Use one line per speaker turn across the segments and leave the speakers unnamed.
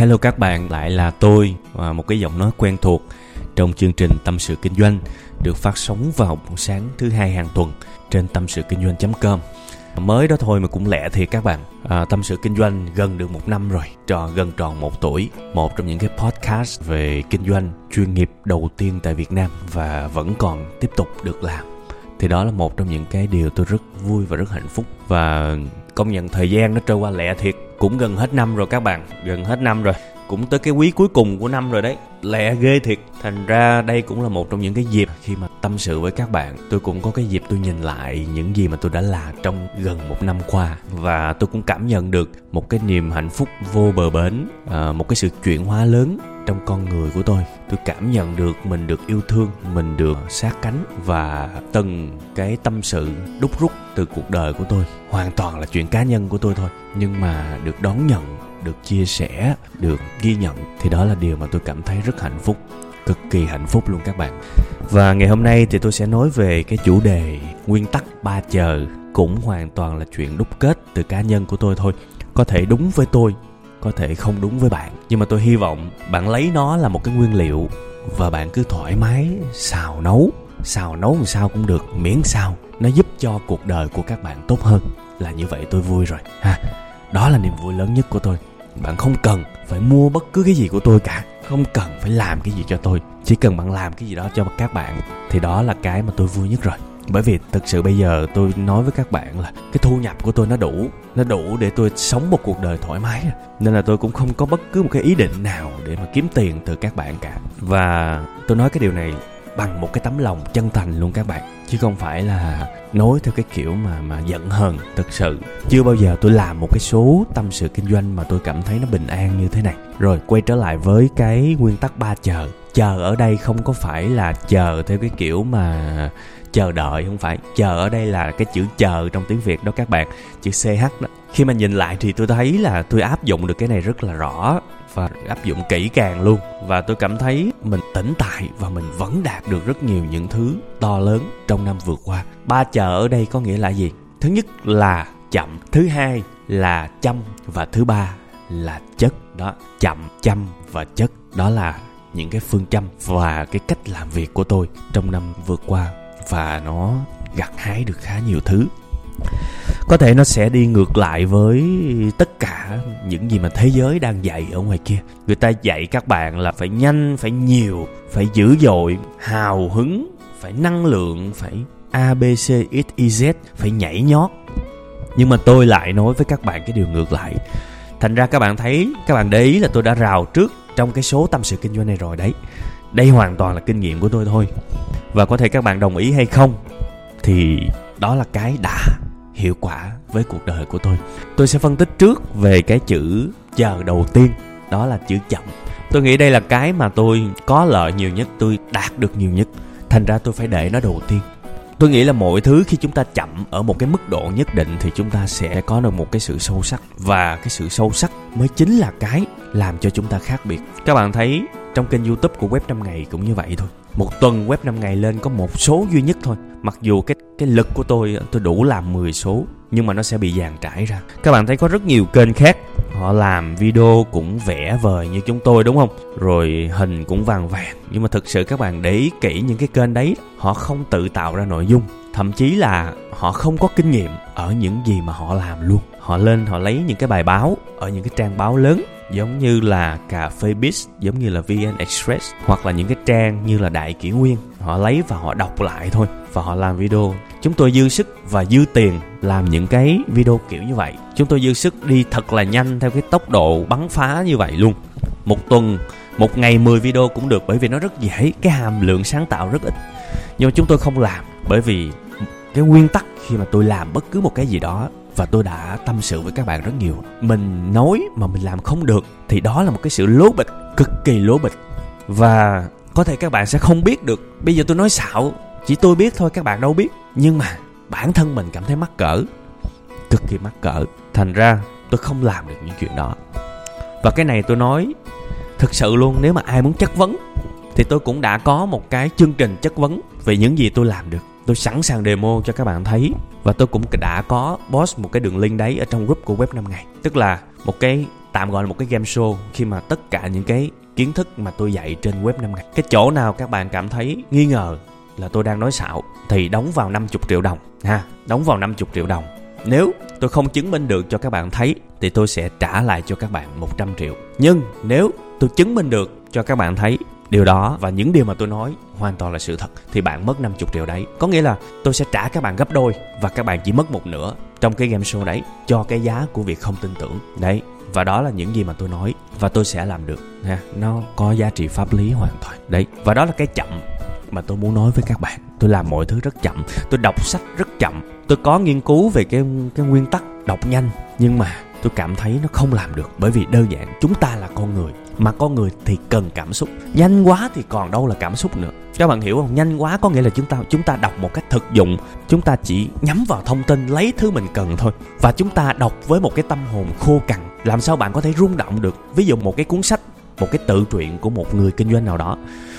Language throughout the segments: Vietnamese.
Hello các bạn, lại là tôi và một cái giọng nói quen thuộc trong chương trình Tâm sự kinh doanh được phát sóng vào buổi sáng thứ hai hàng tuần trên tâm sự kinh doanh.com. Mới đó thôi mà cũng lẹ thiệt các bạn. À, tâm sự kinh doanh gần được một năm rồi, trò gần tròn một tuổi. Một trong những cái podcast về kinh doanh chuyên nghiệp đầu tiên tại Việt Nam và vẫn còn tiếp tục được làm. Thì đó là một trong những cái điều tôi rất vui và rất hạnh phúc và công nhận thời gian nó trôi qua lẹ thiệt. Cũng gần hết năm rồi các bạn. Gần hết năm rồi. Cũng tới cái quý cuối cùng của năm rồi đấy. Lẹ ghê thiệt. Thành ra đây cũng là một trong những cái dịp khi mà tâm sự với các bạn. Tôi cũng có cái dịp tôi nhìn lại những gì mà tôi đã làm trong gần một năm qua. Và tôi cũng cảm nhận được một cái niềm hạnh phúc vô bờ bến à, một cái sự chuyển hóa lớn trong con người của tôi. Tôi cảm nhận được mình được yêu thương, mình được sát cánh và từng cái tâm sự đúc rút từ cuộc đời của tôi. Hoàn toàn là chuyện cá nhân của tôi thôi. Nhưng mà được đón nhận, được chia sẻ, được ghi nhận thì đó là điều mà tôi cảm thấy rất hạnh phúc, cực kỳ hạnh phúc luôn các bạn. Và ngày hôm nay thì tôi sẽ nói về cái chủ đề nguyên tắc ba chờ cũng hoàn toàn là chuyện đúc kết từ cá nhân của tôi thôi. Có thể đúng với tôi có thể không đúng với bạn. Nhưng mà tôi hy vọng bạn lấy nó là một cái nguyên liệu và bạn cứ thoải mái, xào nấu. Xào nấu làm sao cũng được, miễn sao nó giúp cho cuộc đời của các bạn tốt hơn. Là như vậy tôi vui rồi. Ha, đó là niềm vui lớn nhất của tôi. Bạn không cần phải mua bất cứ cái gì của tôi cả. Không cần phải làm cái gì cho tôi. Chỉ cần bạn làm cái gì đó cho các bạn thì đó là cái mà tôi vui nhất rồi bởi vì thực sự bây giờ tôi nói với các bạn là cái thu nhập của tôi nó đủ nó đủ để tôi sống một cuộc đời thoải mái. Nên là tôi cũng không có bất cứ một cái ý định nào để mà kiếm tiền từ các bạn cả. Và tôi nói cái điều này bằng một cái tấm lòng chân thành luôn các bạn. Chứ không phải là nói theo cái kiểu mà mà giận hờn, thực sự. Chưa bao giờ tôi làm một cái số tâm sự kinh doanh mà tôi cảm thấy nó bình an như thế này. Rồi quay trở lại với cái nguyên tắc ba chờ chờ ở đây không có phải là chờ theo cái kiểu mà chờ đợi, không phải. Chờ ở đây là cái chữ chờ trong tiếng việt đó các bạn, chữ ch đó. Khi mà nhìn lại thì tôi thấy là tôi áp dụng được cái này rất là rõ và áp dụng kỹ càng luôn. Và tôi cảm thấy mình tỉnh tại và mình vẫn đạt được rất nhiều những thứ to lớn trong năm vừa qua. Ba chờ ở đây có nghĩa là gì? Thứ nhất là chậm, thứ hai là chăm và thứ ba là chất đó. Chậm, chăm và chất đó là những cái phương châm và cái cách làm việc của tôi trong năm vừa qua và nó gặt hái được khá nhiều thứ. Có thể nó sẽ đi ngược lại với tất cả những gì mà thế giới đang dạy ở ngoài kia. Người ta dạy các bạn là phải nhanh, phải nhiều, phải dữ dội, hào hứng, phải năng lượng, phải a, b, c, x, y, z, phải nhảy nhót. Nhưng mà tôi lại nói với các bạn cái điều ngược lại. Thành ra các bạn thấy, các bạn để ý là tôi đã rào trước trong cái số tâm sự kinh doanh này rồi đấy. Đây hoàn toàn là kinh nghiệm của tôi thôi. Và có thể các bạn đồng ý hay không thì đó là cái đã hiệu quả với cuộc đời của tôi. Tôi sẽ phân tích trước về cái chữ chờ đầu tiên, đó là chữ chậm. Tôi nghĩ đây là cái mà tôi có lợi nhiều nhất, tôi đạt được nhiều nhất. Thành ra tôi phải để nó đầu tiên. Tôi nghĩ là mọi thứ khi chúng ta chậm ở một cái mức độ nhất định thì chúng ta sẽ có được một cái sự sâu sắc. Và cái sự sâu sắc mới chính là cái làm cho chúng ta khác biệt. Các bạn thấy trong kênh youtube của web 5 ngày cũng như vậy thôi. Một tuần web 5 ngày lên có một số duy nhất thôi. Mặc dù cái cái lực của tôi tôi đủ làm 10 số, nhưng mà nó sẽ bị dàn trải ra. Các bạn thấy có rất nhiều kênh khác, họ làm video cũng vẽ vời như chúng tôi, đúng không? Rồi hình cũng vàng vàng. Nhưng mà thực sự các bạn để ý kỹ những cái kênh đấy, họ không tự tạo ra nội dung. Thậm chí là họ không có kinh nghiệm ở những gì mà họ làm luôn. Họ lên, họ lấy những cái bài báo ở những cái trang báo lớn giống như là cà phê biz giống như là vn express, hoặc là những cái trang như là đại kỷ nguyên. Họ lấy và họ đọc lại thôi, và họ làm video. Chúng tôi dư sức và dư tiền làm những cái video kiểu như vậy. Chúng tôi dư sức đi thật là nhanh theo cái tốc độ bắn phá như vậy luôn. Một tuần, một ngày 10 video cũng được, bởi vì nó rất dễ, cái hàm lượng sáng tạo rất ít. Nhưng mà chúng tôi không làm, bởi vì cái nguyên tắc khi mà tôi làm bất cứ một cái gì đó và tôi đã tâm sự với các bạn rất nhiều. Mình nói mà mình làm không được, thì đó là một cái sự lố bịch, cực kỳ lố bịch. Và có thể các bạn sẽ không biết được. Bây giờ tôi nói xạo, chỉ tôi biết thôi, các bạn đâu biết. Nhưng mà bản thân mình cảm thấy mắc cỡ, cực kỳ mắc cỡ. Thành ra tôi không làm được những chuyện đó. Và cái này tôi nói thực sự luôn, nếu mà ai muốn chất vấn, thì tôi cũng đã có một cái chương trình chất vấn về những gì tôi làm được tôi sẵn sàng demo cho các bạn thấy. Và tôi cũng đã có post một cái đường link đấy ở trong group của web 5 ngày. Tức là một cái, tạm gọi là một cái game show khi mà tất cả những cái kiến thức mà tôi dạy trên web 5 ngày. Cái chỗ nào các bạn cảm thấy nghi ngờ là tôi đang nói xạo thì đóng vào 50 triệu đồng, ha. Đóng vào 50 triệu đồng. Nếu tôi không chứng minh được cho các bạn thấy thì tôi sẽ trả lại cho các bạn 100 triệu. Nhưng nếu tôi chứng minh được cho các bạn thấy điều đó và những điều mà tôi nói hoàn toàn là sự thật, thì bạn mất 50 triệu đấy. Có nghĩa là tôi sẽ trả các bạn gấp đôi và các bạn chỉ mất một nửa trong cái game show đấy cho cái giá của việc không tin tưởng. Đấy, và đó là những gì mà tôi nói và tôi sẽ làm được, ha. Nó có giá trị pháp lý hoàn toàn. Đấy, và đó là cái chậm mà tôi muốn nói với các bạn. Tôi làm mọi thứ rất chậm, tôi đọc sách rất chậm, tôi có nghiên cứu về cái cái nguyên tắc đọc nhanh. Nhưng mà tôi cảm thấy nó không làm được bởi vì đơn giản, chúng ta là con người mà con người thì cần cảm xúc. Nhanh quá thì còn đâu là cảm xúc nữa. Các bạn hiểu không? Nhanh quá có nghĩa là chúng ta chúng ta đọc một cách thực dụng. Chúng ta chỉ nhắm vào thông tin, lấy thứ mình cần thôi. Và chúng ta đọc với một cái tâm hồn khô cằn. Làm sao bạn có thể rung động được? Ví dụ một cái cuốn sách, một cái tự truyện của một người kinh doanh nào đó.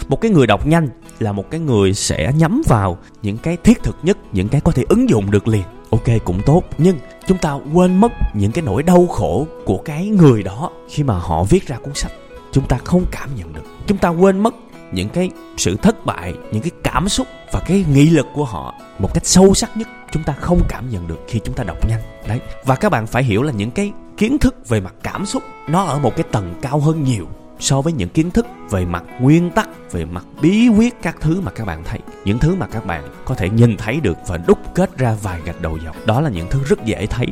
Một cái người đọc nhanh là một cái người sẽ nhắm vào những cái thiết thực nhất, những cái có thể ứng dụng được liền. Ok, cũng tốt. Nhưng chúng ta quên mất những cái nỗi đau khổ của cái người đó khi mà họ viết ra cuốn sách chúng ta không cảm nhận được. Chúng ta quên mất những cái sự thất bại, những cái cảm xúc và cái nghị lực của họ một cách sâu sắc nhất. Chúng ta không cảm nhận được khi chúng ta đọc nhanh. Đấy. Và các bạn phải hiểu là những cái kiến thức về mặt cảm xúc, nó ở một cái tầng cao hơn nhiều so với những kiến thức về mặt nguyên tắc, về mặt bí quyết các thứ mà các bạn thấy. Những thứ mà các bạn có thể nhìn thấy được và đúc kết ra vài gạch đầu dòng đó là những thứ rất dễ thấy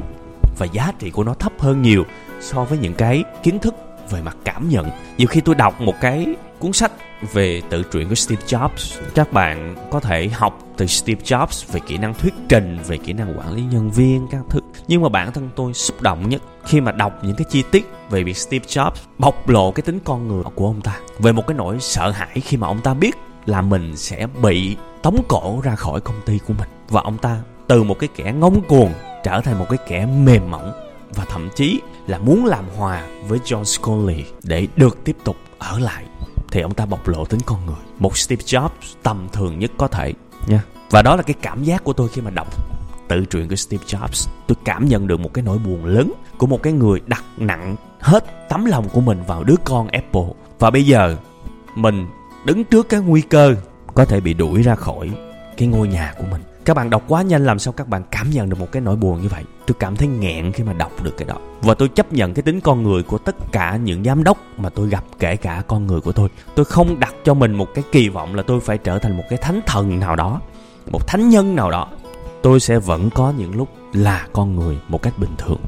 và giá trị của nó thấp hơn nhiều so với những cái kiến thức về mặt cảm nhận. Nhiều khi tôi đọc một cái cuốn sách về tự truyện của Steve Jobs, các bạn có thể học từ Steve Jobs về kỹ năng thuyết trình, về kỹ năng quản lý nhân viên, các thứ. Nhưng mà bản thân tôi xúc động nhất khi mà đọc những cái chi tiết về việc Steve Jobs bộc lộ cái tính con người của ông ta, về một cái nỗi sợ hãi khi mà ông ta biết là mình sẽ bị tống cổ ra khỏi công ty của mình. Và ông ta từ một cái kẻ ngông cuồng trở thành một cái kẻ mềm mỏng và thậm chí là muốn làm hòa với John Scully để được tiếp tục ở lại. Thì ông ta bộc lộ tính con người. Một Steve Jobs tầm thường nhất có thể. Nha và đó là cái cảm giác của tôi khi mà đọc tự truyện của Steve Jobs. Tôi cảm nhận được một cái nỗi buồn lớn của một cái người đặt nặng hết tấm lòng của mình vào đứa con Apple. Và bây giờ mình đứng trước cái nguy cơ có thể bị đuổi ra khỏi cái ngôi nhà của mình các bạn đọc quá nhanh, làm sao các bạn cảm nhận được một cái nỗi buồn như vậy? Tôi cảm thấy nghẹn khi mà đọc được cái đó. Và tôi chấp nhận cái tính con người của tất cả những giám đốc mà tôi gặp, kể cả con người của tôi. Tôi không đặt cho mình một cái kỳ vọng là tôi phải trở thành một cái thánh thần nào đó, một thánh nhân nào đó. Tôi sẽ vẫn có những lúc là con người một cách bình thường.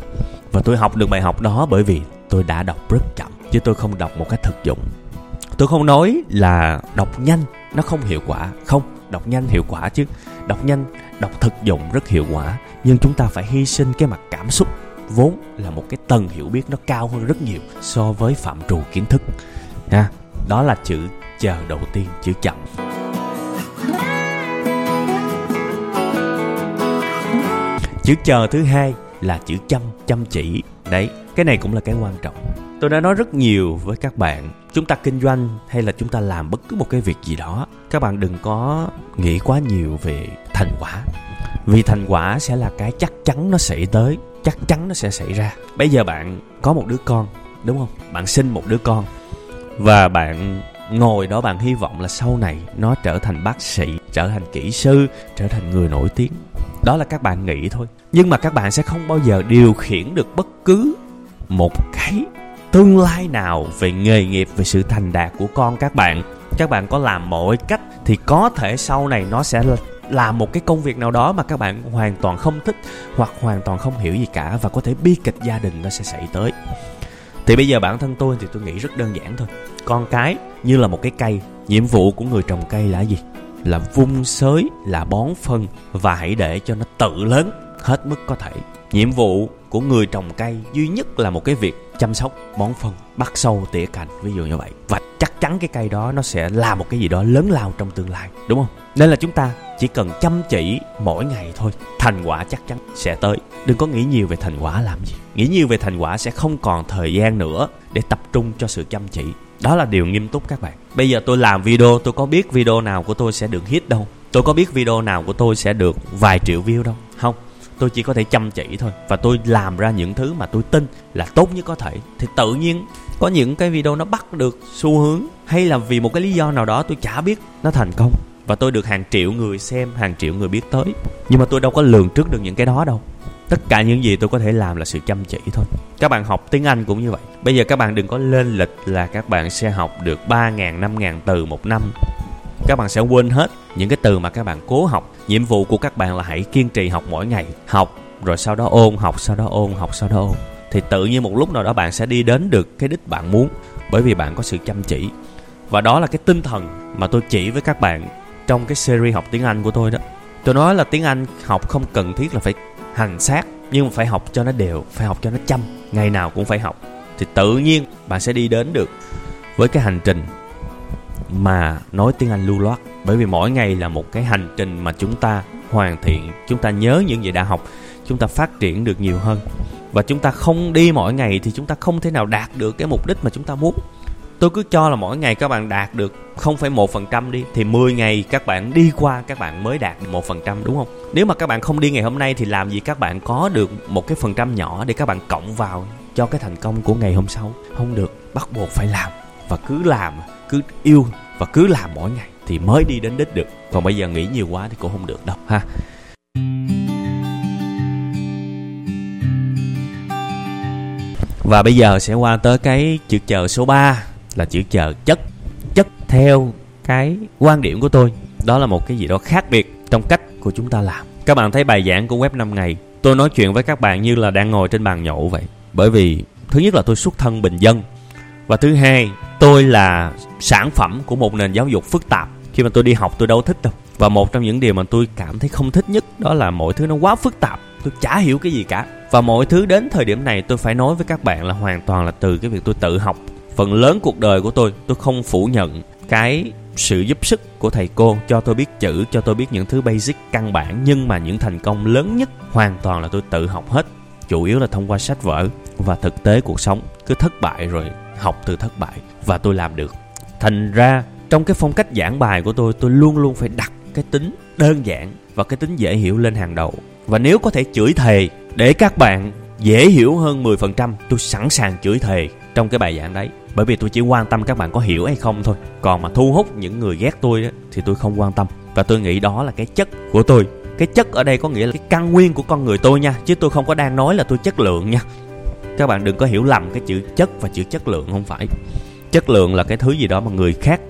Và tôi học được bài học đó bởi vì tôi đã đọc rất chậm, chứ tôi không đọc một cách thực dụng. Tôi không nói là đọc nhanh nó không hiệu quả. Không, đọc nhanh hiệu quả chứ đọc nhanh, đọc thực dụng rất hiệu quả. Nhưng chúng ta phải hy sinh cái mặt cảm xúc. Vốn là một cái tầng hiểu biết nó cao hơn rất nhiều so với phạm trù kiến thức. Ha đó là chữ chờ đầu tiên, chữ chậm. Chữ chờ thứ hai là chữ chăm chăm chỉ. Đấy, cái này cũng là cái quan trọng. Tôi đã nói rất nhiều với các bạn chúng ta kinh doanh hay là chúng ta làm bất cứ một cái việc gì đó, các bạn đừng có nghĩ quá nhiều về thành quả. Vì thành quả sẽ là cái chắc chắn nó sẽ tới, chắc chắn nó sẽ xảy ra. Bây giờ bạn có một đứa con, đúng không? Bạn sinh một đứa con và bạn ngồi đó bạn hy vọng là sau này nó trở thành bác sĩ, trở thành kỹ sư, trở thành người nổi tiếng. Đó là các bạn nghĩ thôi. Nhưng mà các bạn sẽ không bao giờ điều khiển được bất cứ một cái tương lai nào về nghề nghiệp, về sự thành đạt của con các bạn? Các bạn có làm mọi cách thì có thể sau này nó sẽ làm một cái công việc nào đó mà các bạn hoàn toàn không thích hoặc hoàn toàn không hiểu gì cả và có thể bi kịch gia đình nó sẽ xảy tới. Thì bây giờ bản thân tôi thì tôi nghĩ rất đơn giản thôi. Con cái như là một cái cây, nhiệm vụ của người trồng cây là gì? Là vung xới là bón phân và hãy để cho nó tự lớn, hết mức có thể. Nhiệm vụ của người trồng cây duy nhất là một cái việc chăm sóc, bón phân, bắt sâu tỉa cành, ví dụ như vậy. Và chắc chắn cái cây đó nó sẽ là một cái gì đó lớn lao trong tương lai, đúng không? Nên là chúng ta chỉ cần chăm chỉ mỗi ngày thôi. Thành quả chắc chắn sẽ tới. Đừng có nghĩ nhiều về thành quả làm gì. Nghĩ nhiều về thành quả sẽ không còn thời gian nữa để tập trung cho sự chăm chỉ. Đó là điều nghiêm túc các bạn. Bây giờ tôi làm video, tôi có biết video nào của tôi sẽ được hit đâu? Tôi có biết video nào của tôi sẽ được vài triệu view đâu? Không tôi chỉ có thể chăm chỉ thôi và tôi làm ra những thứ mà tôi tin là tốt nhất có thể. Thì tự nhiên có những cái video nó bắt được xu hướng hay là vì một cái lý do nào đó tôi chả biết nó thành công. Và tôi được hàng triệu người xem, hàng triệu người biết tới. Nhưng mà tôi đâu có lường trước được những cái đó đâu. Tất cả những gì tôi có thể làm là sự chăm chỉ thôi. Các bạn học tiếng anh cũng như vậy. Bây giờ các bạn đừng có lên lịch là các bạn sẽ học được ba ngàn, năm ngàn từ một năm. Các bạn sẽ quên hết những cái từ mà các bạn cố học nhiệm vụ của các bạn là hãy kiên trì học mỗi ngày. Học, rồi sau đó ôn, học, sau đó ôn, học, sau đó ôn. Thì tự nhiên một lúc nào đó bạn sẽ đi đến được cái đích bạn muốn, bởi vì bạn có sự chăm chỉ. Và đó là cái tinh thần mà tôi chỉ với các bạn trong cái series học tiếng anh của tôi đó. Tôi nói là tiếng anh học không cần thiết là phải hành xác, nhưng mà phải học cho nó đều, phải học cho nó chăm. Ngày nào cũng phải học. Thì tự nhiên bạn sẽ đi đến được với cái hành trình mà nói tiếng Anh lưu loát bởi vì mỗi ngày là một cái hành trình mà chúng ta hoàn thiện chúng ta nhớ những gì đã học chúng ta phát triển được nhiều hơn và chúng ta không đi mỗi ngày thì chúng ta không thể nào đạt được cái mục đích mà chúng ta muốn tôi cứ cho là mỗi ngày các bạn đạt được 0,1% đi thì 10 ngày các bạn đi qua các bạn mới đạt được 1% đúng không? Nếu mà các bạn không đi ngày hôm nay thì làm gì các bạn có được một cái phần trăm nhỏ để các bạn cộng vào cho cái thành công của ngày hôm sau? Không được, bắt buộc phải làm và cứ làm, cứ yêu và cứ làm mỗi ngày thì mới đi đến đích được. Còn bây giờ nghĩ nhiều quá thì cũng không được đâu ha. Và bây giờ sẽ qua tới cái chữ chờ số 3 là chữ chờ chất. Chất theo cái quan điểm của tôi, đó là một cái gì đó khác biệt trong cách của chúng ta làm. Các bạn thấy bài giảng của web 5 ngày, tôi nói chuyện với các bạn như là đang ngồi trên bàn nhậu vậy. Bởi vì thứ nhất là tôi xuất thân bình dân và thứ hai tôi là sản phẩm của một nền giáo dục phức tạp khi mà tôi đi học, tôi đâu thích đâu. Và một trong những điều mà tôi cảm thấy không thích nhất đó là mọi thứ nó quá phức tạp. Tôi chả hiểu cái gì cả. Và mọi thứ đến thời điểm này, tôi phải nói với các bạn là hoàn toàn là từ cái việc tôi tự học. Phần lớn cuộc đời của tôi tôi không phủ nhận cái sự giúp sức của thầy cô cho tôi biết chữ, cho tôi biết những thứ basic, căn bản. Nhưng mà những thành công lớn nhất, hoàn toàn là tôi tự học hết. Chủ yếu là thông qua sách vở. Và thực tế cuộc sống cứ thất bại rồi, học từ thất bại. Và tôi làm được. Thành ra trong cái phong cách giảng bài của tôi tôi luôn luôn phải đặt cái tính đơn giản và cái tính dễ hiểu lên hàng đầu. Và nếu có thể chửi thề để các bạn dễ hiểu hơn 10% tôi sẵn sàng chửi thề trong cái bài giảng đấy. Bởi vì tôi chỉ quan tâm các bạn có hiểu hay không thôi. Còn mà thu hút những người ghét tôi ấy, thì tôi không quan tâm. Và tôi nghĩ đó là cái chất của tôi. Cái chất ở đây có nghĩa là cái căn nguyên của con người tôi nha. Chứ tôi không có đang nói là tôi chất lượng nha. Các bạn đừng có hiểu lầm cái chữ chất và chữ chất lượng không phải. Chất lượng là cái thứ gì đó mà người khác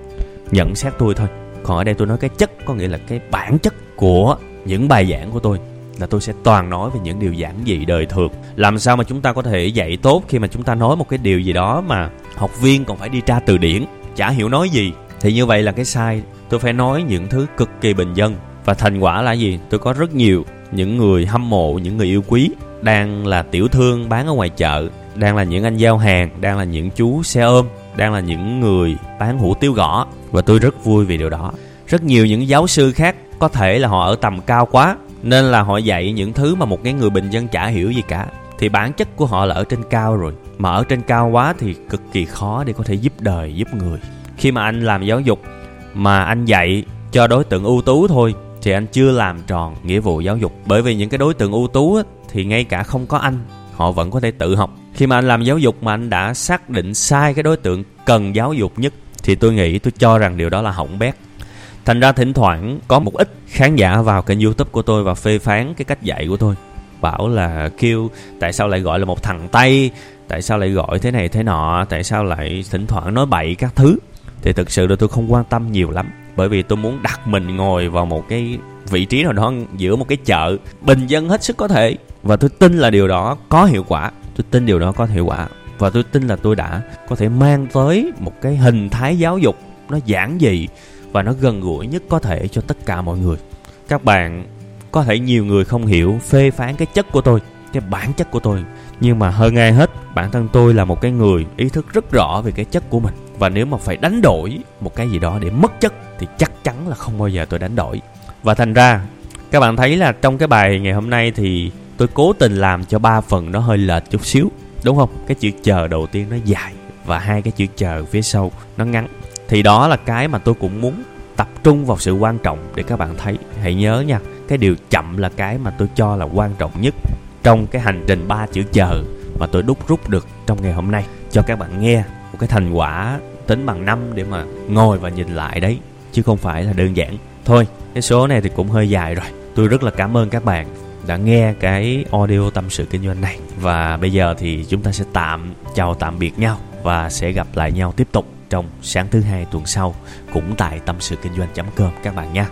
nhận xét tôi thôi. Còn ở đây tôi nói cái chất, có nghĩa là cái bản chất của những bài giảng của tôi, là tôi sẽ toàn nói về những điều giản dị đời thường. Làm sao mà chúng ta có thể dạy tốt khi mà chúng ta nói một cái điều gì đó mà học viên còn phải đi tra từ điển, chả hiểu nói gì. Thì như vậy là cái sai. Tôi phải nói những thứ cực kỳ bình dân. Và thành quả là gì? Tôi có rất nhiều những người hâm mộ, những người yêu quý đang là tiểu thương bán ở ngoài chợ, đang là những anh giao hàng, đang là những chú xe ôm, đang là những người bán hủ tiếu gõ và tôi rất vui vì điều đó. Rất nhiều những giáo sư khác có thể là họ ở tầm cao quá nên là họ dạy những thứ mà một cái người bình dân chả hiểu gì cả. Thì bản chất của họ là ở trên cao rồi. Mà ở trên cao quá thì cực kỳ khó để có thể giúp đời giúp người. Khi mà anh làm giáo dục mà anh dạy cho đối tượng ưu tú thôi thì anh chưa làm tròn nghĩa vụ giáo dục. Bởi vì những cái đối tượng ưu tú á, thì ngay cả không có anh họ vẫn có thể tự học. Khi mà anh làm giáo dục mà anh đã xác định sai cái đối tượng cần giáo dục nhất thì tôi nghĩ tôi cho rằng điều đó là hỏng bét. Thành ra thỉnh thoảng có một ít khán giả vào kênh youtube của tôi và phê phán cái cách dạy của tôi. Bảo là kêu tại sao lại gọi là một thằng tây? Tại sao lại gọi thế này thế nọ? Tại sao lại thỉnh thoảng nói bậy các thứ? Thì thực sự là tôi không quan tâm nhiều lắm, bởi vì tôi muốn đặt mình ngồi vào một cái vị trí nào đó giữa một cái chợ bình dân hết sức có thể. Và tôi tin là điều đó có hiệu quả. Tôi tin điều đó có hiệu quả và tôi tin là tôi đã có thể mang tới một cái hình thái giáo dục nó giản dị và nó gần gũi nhất có thể cho tất cả mọi người. Các bạn có thể nhiều người không hiểu phê phán cái chất của tôi, cái bản chất của tôi, nhưng mà hơn ai hết, bản thân tôi là một cái người ý thức rất rõ về cái chất của mình. Và nếu mà phải đánh đổi một cái gì đó để mất chất thì chắc chắn là không bao giờ tôi đánh đổi. Và thành ra, các bạn thấy là trong cái bài ngày hôm nay thì tôi cố tình làm cho ba phần nó hơi lệch chút xíu đúng không? Cái chữ chờ đầu tiên nó dài và hai cái chữ chờ phía sau nó ngắn. Thì đó là cái mà tôi cũng muốn tập trung vào sự quan trọng để các bạn thấy. Hãy nhớ nha, cái điều chậm là cái mà tôi cho là quan trọng nhất trong cái hành trình ba chữ chờ mà tôi đúc rút được trong ngày hôm nay. Cho các bạn nghe một cái thành quả tính bằng năm để mà ngồi và nhìn lại đấy, chứ không phải là đơn giản. Thôi, cái số này thì cũng hơi dài rồi. Tôi rất là cảm ơn các bạn đã nghe cái audio tâm sự kinh doanh này. Và bây giờ thì chúng ta sẽ tạm, chào tạm biệt nhau và sẽ gặp lại nhau tiếp tục trong sáng thứ hai tuần sau, cũng tại tâm sự kinh doanh com các bạn nha.